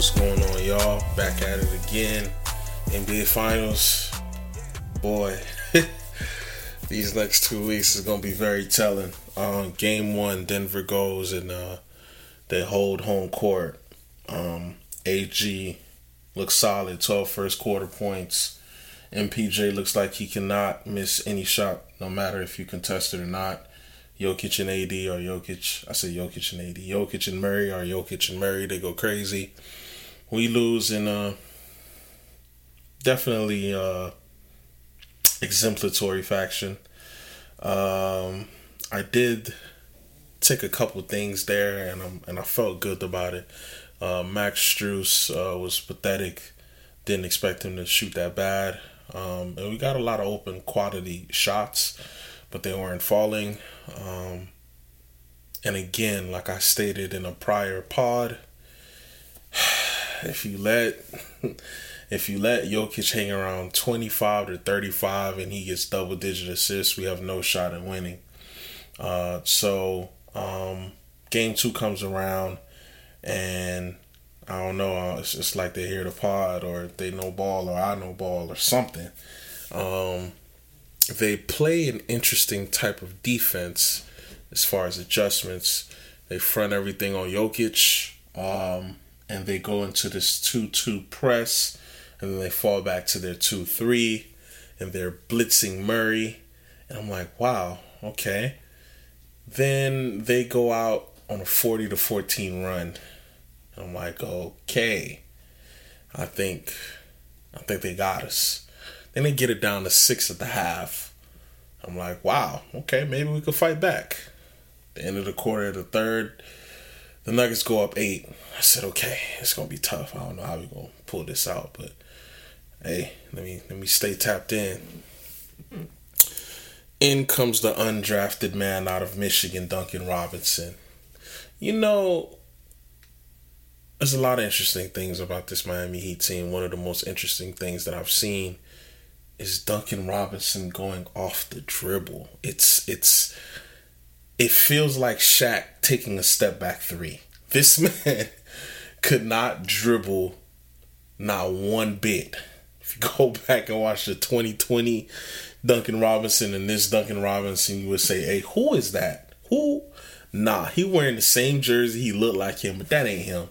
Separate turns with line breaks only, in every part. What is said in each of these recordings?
what's going on, y'all? Back at it again. NBA Finals. Boy, these next two weeks is gonna be very telling. Um, game one, Denver goes and uh, they hold home court. Um, AG looks solid, 12 first quarter points. MPJ looks like he cannot miss any shot, no matter if you contest it or not. Jokic and AD or Jokic, I say Jokic and AD, Jokic and Murray or Jokic and Murray, they go crazy. We lose in a definitely uh, exemplary faction. Um, I did take a couple things there, and i and I felt good about it. Uh, Max Strus uh, was pathetic. Didn't expect him to shoot that bad. Um, and we got a lot of open quality shots, but they weren't falling. Um, and again, like I stated in a prior pod, if you let if you let Jokic hang around 25 to 35 and he gets double digit assists, we have no shot at winning. Uh, so um, game two comes around and I don't know. Uh, it's just like they hear the pod, or they know ball, or I know ball, or something. Um, they play an interesting type of defense as far as adjustments. They front everything on Jokic, um, and they go into this two-two press, and then they fall back to their two-three, and they're blitzing Murray, and I'm like, wow, okay. Then they go out on a 40 to 14 run I'm like, okay. I think I think they got us. Then they get it down to six at the half. I'm like, wow, okay, maybe we could fight back. The end of the quarter, the third, the Nuggets go up eight. I said, okay, it's gonna be tough. I don't know how we're gonna pull this out, but hey, let me let me stay tapped in. In comes the undrafted man out of Michigan, Duncan Robinson. You know, there's a lot of interesting things about this Miami Heat team. One of the most interesting things that I've seen is Duncan Robinson going off the dribble. It's it's it feels like Shaq taking a step back three. This man could not dribble not one bit. If you go back and watch the 2020 Duncan Robinson and this Duncan Robinson, you would say, "Hey, who is that? Who?" Nah, he wearing the same jersey. He looked like him, but that ain't him.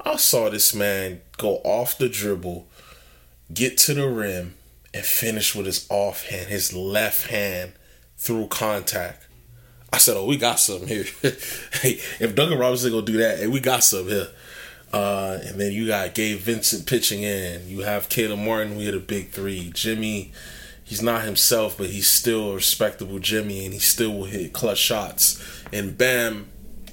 I saw this man go off the dribble, get to the rim, and finish with his offhand, his left hand through contact. I said, "Oh, we got something here." hey, if Duncan Robinson gonna do that, hey, we got something here. Uh, and then you got Gabe Vincent pitching in. You have Caleb Martin. We had a big three. Jimmy, he's not himself, but he's still a respectable Jimmy, and he still will hit clutch shots. And Bam,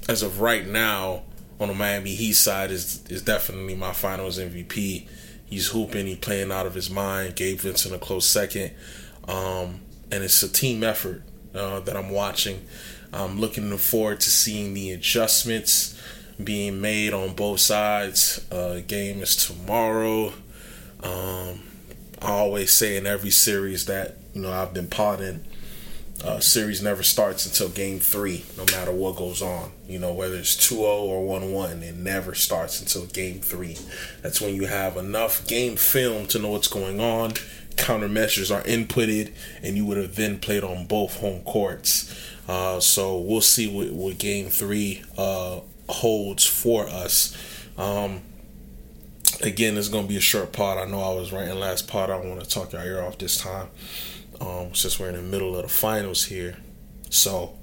as of right now, on the Miami Heat side is is definitely my Finals MVP. He's hooping, he's playing out of his mind. Gabe Vincent a close second, um, and it's a team effort uh, that I'm watching. I'm looking forward to seeing the adjustments being made on both sides. Uh, game is tomorrow. Um, I always say in every series that you know I've been potting uh, series never starts until game three, no matter what goes on. You know, whether it's 2 0 or 1 1, it never starts until game three. That's when you have enough game film to know what's going on, countermeasures are inputted, and you would have then played on both home courts. Uh, so we'll see what, what game three uh, holds for us. Um, again, it's going to be a short pod. I know I was writing last pod. I want to talk your ear off this time um, since we're in the middle of the finals here. So,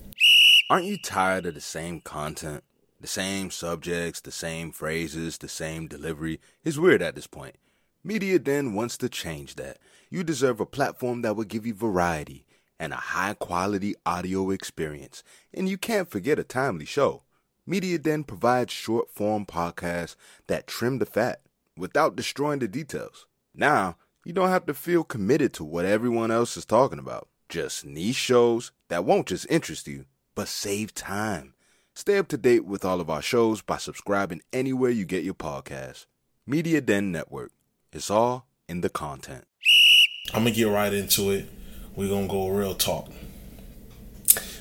aren't you tired of the same content, the same subjects, the same phrases, the same delivery? It's weird at this point. Media Den wants to change that. You deserve a platform that will give you variety, and a high quality audio experience. And you can't forget a timely show. Media Den provides short form podcasts that trim the fat without destroying the details. Now, you don't have to feel committed to what everyone else is talking about. Just niche shows that won't just interest you, but save time. Stay up to date with all of our shows by subscribing anywhere you get your podcasts. Media Den Network. It's all in the content.
I'm gonna get right into it. We're gonna go real talk.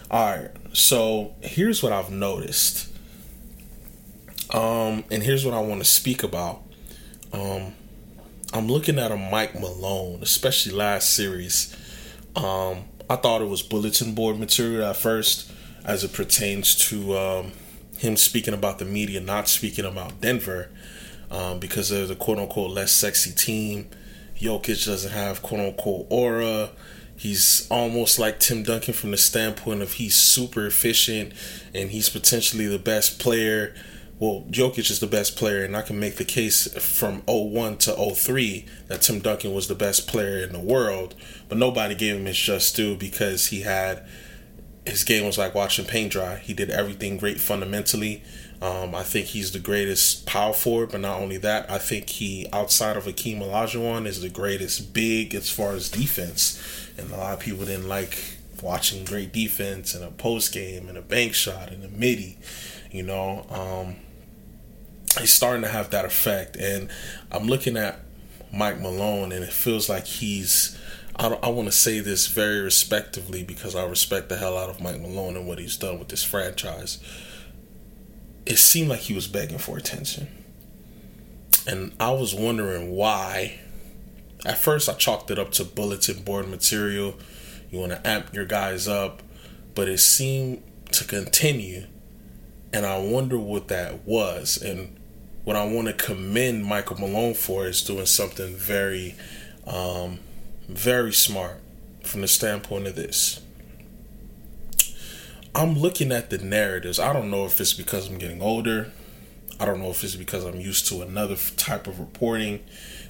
Alright, so here's what I've noticed. Um, and here's what I want to speak about. Um, I'm looking at a Mike Malone, especially last series. Um, I thought it was bulletin board material at first, as it pertains to um, him speaking about the media, not speaking about Denver, um, because they're the quote unquote less sexy team. Jokic doesn't have quote unquote aura. He's almost like Tim Duncan from the standpoint of he's super efficient and he's potentially the best player well, Jokic is the best player, and I can make the case from 01 to 03 that Tim Duncan was the best player in the world, but nobody gave him his just due because he had his game was like watching paint dry. He did everything great fundamentally. Um, I think he's the greatest power forward, but not only that, I think he, outside of Akeem Olajuwon, is the greatest big as far as defense. And a lot of people didn't like watching great defense and a post game and a bank shot and a midi, you know. Um, he's starting to have that effect. And I'm looking at Mike Malone, and it feels like he's. I, I want to say this very respectively because I respect the hell out of Mike Malone and what he's done with this franchise. It seemed like he was begging for attention. And I was wondering why. At first, I chalked it up to bulletin board material. You want to amp your guys up. But it seemed to continue. And I wonder what that was. And what I want to commend Michael Malone for is doing something very, um, very smart from the standpoint of this. I'm looking at the narratives. I don't know if it's because I'm getting older. I don't know if it's because I'm used to another type of reporting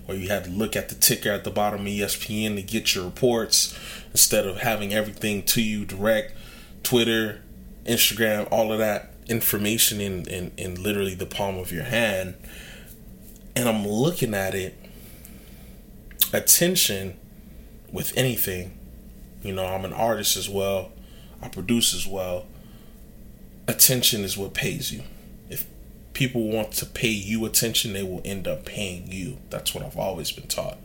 where you had to look at the ticker at the bottom of ESPN to get your reports instead of having everything to you direct. Twitter, Instagram, all of that information in, in, in literally the palm of your hand and I'm looking at it attention with anything you know I'm an artist as well I produce as well attention is what pays you if people want to pay you attention they will end up paying you that's what I've always been taught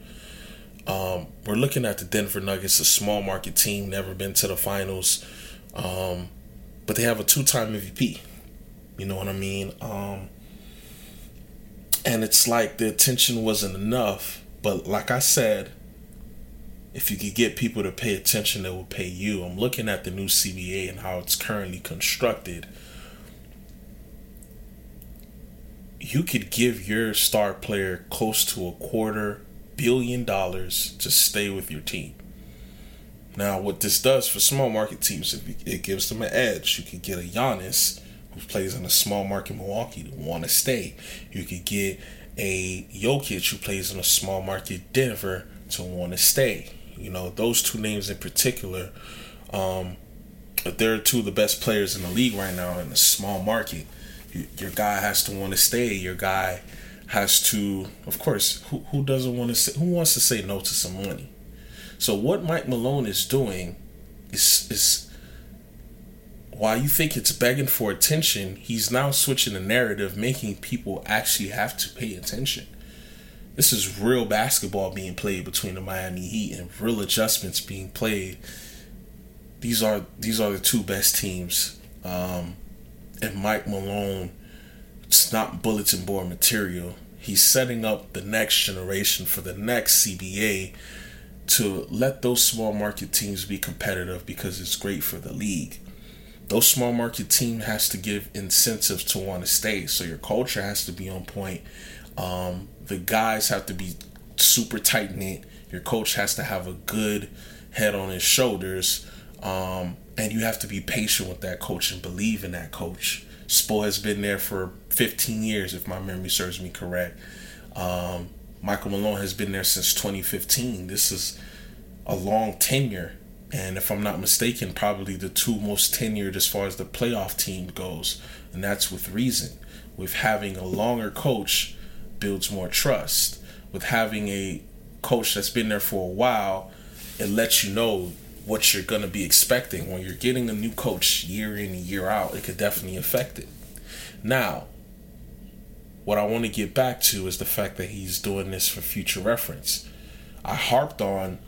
um, we're looking at the Denver Nuggets a small market team never been to the finals um, but they have a two-time MVP you know what I mean? Um, and it's like the attention wasn't enough. But like I said, if you could get people to pay attention, they will pay you. I'm looking at the new CBA and how it's currently constructed. You could give your star player close to a quarter billion dollars to stay with your team. Now, what this does for small market teams, it gives them an edge. You could get a Giannis who plays in a small market Milwaukee to want to stay. You could get a Jokic who plays in a small market Denver to want to stay. You know, those two names in particular, um, they're two of the best players in the league right now in a small market. You, your guy has to want to stay. Your guy has to, of course, who, who doesn't want to say, who wants to say no to some money? So what Mike Malone is doing is is while you think it's begging for attention, he's now switching the narrative, making people actually have to pay attention. This is real basketball being played between the Miami Heat and real adjustments being played. These are these are the two best teams. Um, and Mike Malone, it's not bulletin board material. He's setting up the next generation for the next CBA to let those small market teams be competitive because it's great for the league those small market team has to give incentives to want to stay. So your culture has to be on point. Um, the guys have to be super tight knit. Your coach has to have a good head on his shoulders. Um, and you have to be patient with that coach and believe in that coach. Spo has been there for 15 years, if my memory serves me correct. Um, Michael Malone has been there since 2015. This is a long tenure and if I'm not mistaken, probably the two most tenured as far as the playoff team goes, and that's with reason. With having a longer coach builds more trust. With having a coach that's been there for a while, it lets you know what you're going to be expecting. When you're getting a new coach year in and year out, it could definitely affect it. Now, what I want to get back to is the fact that he's doing this for future reference. I harped on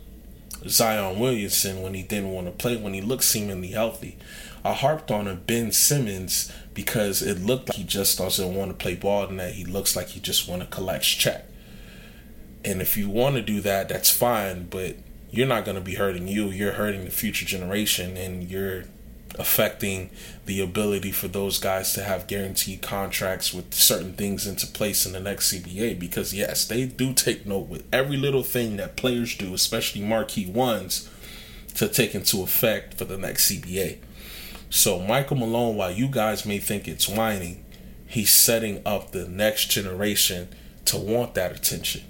Zion Williamson when he didn't want to play, when he looked seemingly healthy. I harped on a Ben Simmons because it looked like he just doesn't want to play ball and that he looks like he just want to collect check. And if you want to do that, that's fine, but you're not going to be hurting you. You're hurting the future generation and you're affecting the ability for those guys to have guaranteed contracts with certain things into place in the next CBA because yes, they do take note with every little thing that players do, especially marquee ones, to take into effect for the next CBA. So Michael Malone, while you guys may think it's whining, he's setting up the next generation to want that attention.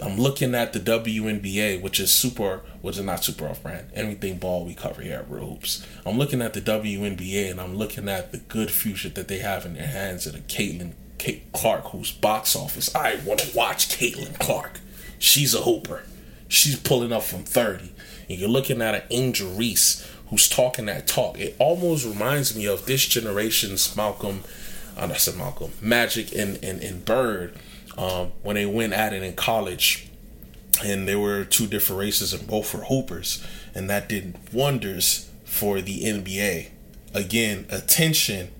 I'm looking at the WNBA, which is super, which is not super off brand. Anything ball we cover here at Real Hoops. I'm looking at the WNBA and I'm looking at the good future that they have in their hands and a Caitlin Kate Clark, whose box office. I want to watch Caitlin Clark. She's a hooper. She's pulling up from 30. And you're looking at an Angel Reese who's talking that talk. It almost reminds me of this generation's Malcolm, uh, I said Malcolm, Magic and, and, and Bird um, when they went at it in college, and there were two different races, and both were hoopers, and that did wonders for the NBA. Again, attention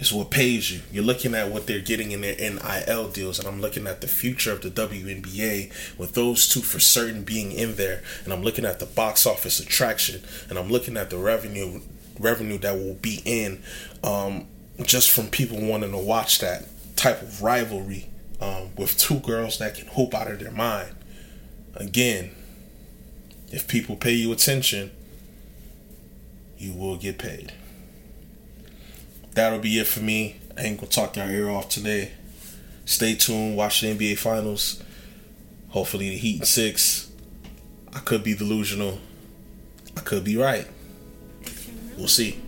is what pays you. You're looking at what they're getting in their NIL deals, and I'm looking at the future of the WNBA with those two for certain being in there, and I'm looking at the box office attraction, and I'm looking at the revenue revenue that will be in um, just from people wanting to watch that type of rivalry um, with two girls that can hoop out of their mind. Again, if people pay you attention, you will get paid. That'll be it for me. I ain't gonna talk your ear off today. Stay tuned, watch the NBA Finals. Hopefully, the Heat six. I could be delusional. I could be right. We'll see.